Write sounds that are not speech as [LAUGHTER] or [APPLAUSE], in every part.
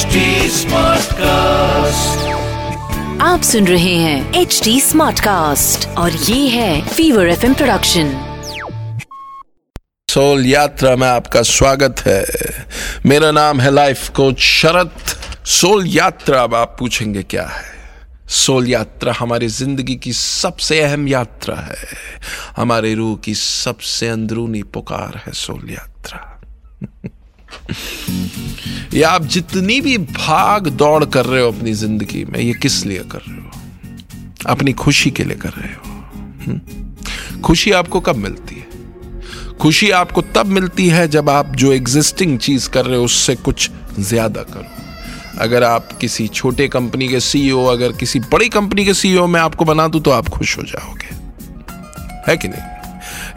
HD Smartcast. आप सुन रहे हैं एच डी स्मार्ट कास्ट और ये है फीवर एफ़ प्रोडक्शन सोल यात्रा में आपका स्वागत है। मेरा नाम है लाइफ कोच शरत। सोल यात्रा अब आप पूछेंगे क्या है? सोल यात्रा हमारी ज़िंदगी की सबसे अहम यात्रा है। हमारे रूह की सबसे अंदरूनी पुकार है सोल यात्रा। [LAUGHS] या आप जितनी भी भाग दौड़ कर रहे हो अपनी ज़िंदगी में, ये किस लिए कर रहे हो? अपनी खुशी के लिए कर रहे हो। हम्म? खुशी आपको कब मिलती है? खुशी आपको तब मिलती है जब आप जो एग्जिस्टिंग चीज़ कर रहे हो, उससे कुछ ज़्यादा करो। अगर आप किसी छोटे कंपनी के सीईओ अगर किसी बड़ी कंपनी के सीईओ में आपको बना दूँ तो आप खुश हो जाओगे। है कि नहीं?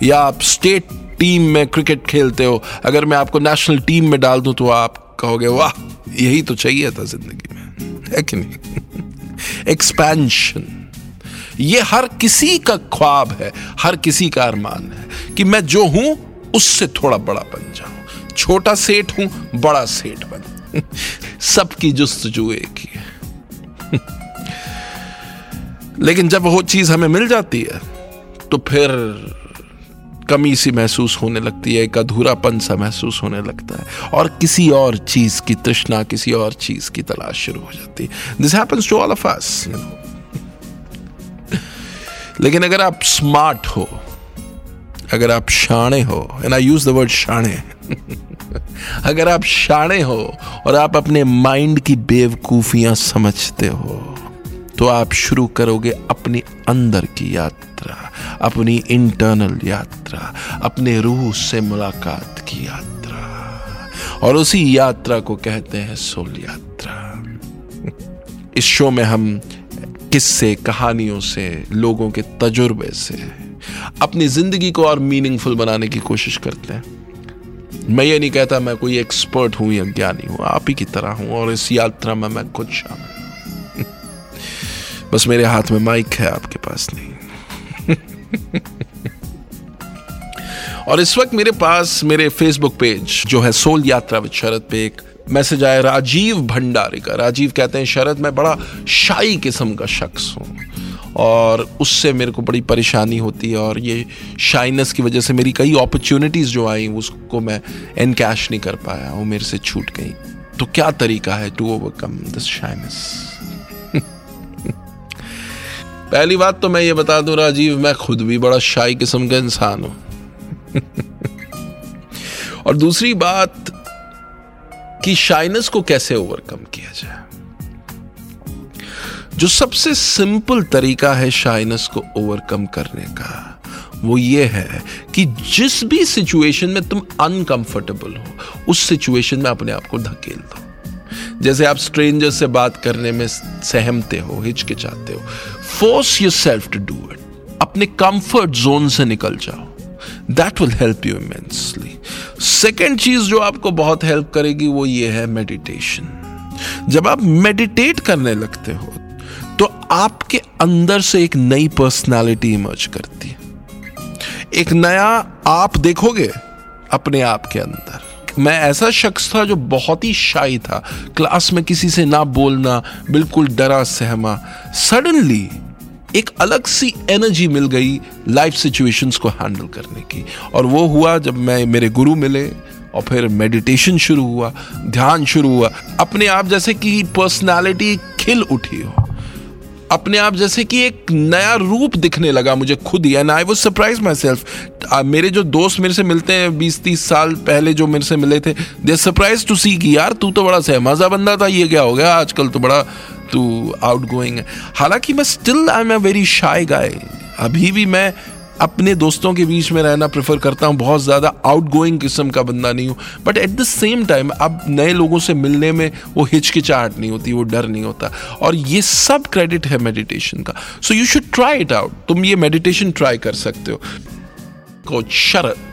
या आप स्टेट टीम में क्रिकेट खेलते हो, अगर मैं आपको नेशनल टीम में डाल दूँ तो आप कहोगे, वाह, यही तो चाहिए था ज़िंदगी में। है कि नहीं? एक्सपेंशन ये हर किसी का ख्वाब है, हर किसी का अरमान है कि मैं जो हूँ, उससे थोड़ा बड़ा बन जाऊँ। छोटा सेठ हूँ, बड़ा सेठ बन। सबकी जुस्तजू एक ही है। लेकिन जब वो चीज़ हमें मिल जाती है तो फिर कमी सी महसूस होने लगती है, एक अधूरापन सा महसूस होने लगता है और किसी और चीज़ की तृष्णा, किसी और चीज़ की तलाश शुरू हो जाती है। This happens to all of us you know लेकिन अगर आप स्मार्ट हो, अगर आप शाणे हो and I use the word शाणे, [LAUGHS] अगर आप शाणे हो और आप अपने माइंड की बेवकूफियाँ समझते हो तो आप शुरू करोगे अपनी अंदर की यात्रा, अपनी इंटरनल यात्रा। अपने रूह से मुलाकात की यात्रा। और उसी यात्रा को कहते हैं सोल यात्रा। इस शो में हम किस्से, कहानियों से, लोगों के तजुर्बे से, अपनी ज़िंदगी को और मीनिंगफुल बनाने की कोशिश करते हैं। मैं ये नहीं कहता मैं कोई एक्सपर्ट हूँ या ज्ञानी हूँ, आप ही की तरह हूँ और इस यात्रा में मैं खुद शामिल बस मेरे हाथ में माइक है आपके पास नहीं। [LAUGHS] और इस वक्त मेरे पास मेरे फेसबुक पेज जो है सोल यात्रा विद शरद पे एक मैसेज आया राजीव भंडारी का राजीव कहते हैं, शरद, मैं बड़ा शाही किस्म का शख्स हूँ। और उससे मेरे को बड़ी परेशानी होती है और ये शाइनेस की वजह से मेरी कई अपॉर्चुनिटीज़ जो आई, उसको मैं एनकैश नहीं कर पाया। वो मेरे से छूट गई। तो क्या तरीका है टू ओवरकम दिस शाइनेस पहली बात तो मैं ये बता दूँ, राजीव, मैं खुद भी बड़ा शाही किस्म का इंसान हूँ। [LAUGHS] और दूसरी बात कि शाइनेस को कैसे ओवरकम किया जाए? जो सबसे सिंपल तरीका है शाइनेस को ओवरकम करने का, वो ये है कि जिस भी सिचुएशन में तुम अनकंफर्टेबल हो, उस सिचुएशन में अपने आप को धकेल दो। जैसे आप स्ट्रेंजर से बात करने में सहमते हो, हिचकिचाते हो force yourself to do it अपने कंफर्ट जोन से निकल जाओ। That will help you immensely second चीज़ जो आपको बहुत हेल्प करेगी वो ये है मेडिटेशन जब आप मेडिटेट करने लगते हो तो आपके अंदर से एक नई पर्सनालिटी इमर्ज करती है. एक नया आप देखोगे अपने आप के अंदर. मैं ऐसा शख्स था जो बहुत ही शाही था. क्लास में किसी से ना बोलना, बिल्कुल डरा सहमा. सडनली एक अलग सी एनर्जी मिल गई लाइफ सिचुएशंस को हैंडल करने की। और वो हुआ जब मैं, मेरे गुरु मिले और फिर मेडिटेशन शुरू हुआ, ध्यान शुरू हुआ। अपने आप जैसे कि पर्सनालिटी खिल उठी हो। अपने आप जैसे कि एक नया रूप दिखने लगा मुझे खुद ही। And I was surprise myself मेरे जो दोस्त मेरे से मिलते हैं बीस, तीस साल पहले जो मेरे से मिले थे दे सरप्राइज़ टू सी कि यार तू तो बड़ा सहमाजा बंदा था, ये क्या हो गया? आजकल तो बड़ा तू आउट गोइंग हालाँकि मैं still I am a very shy guy अभी भी मैं अपने दोस्तों के बीच में रहना प्रेफर करता हूँ। बहुत ज़्यादा आउट गोइंग किस्म का बंदा नहीं हूँ। But at the same time अब नए लोगों से मिलने में वो हिचकिचाहट नहीं होती, वो डर नहीं होता। और ये सब क्रेडिट है मेडिटेशन का। So you should try it out तुम ये मेडिटेशन ट्राई कर सकते हो। कोच शरत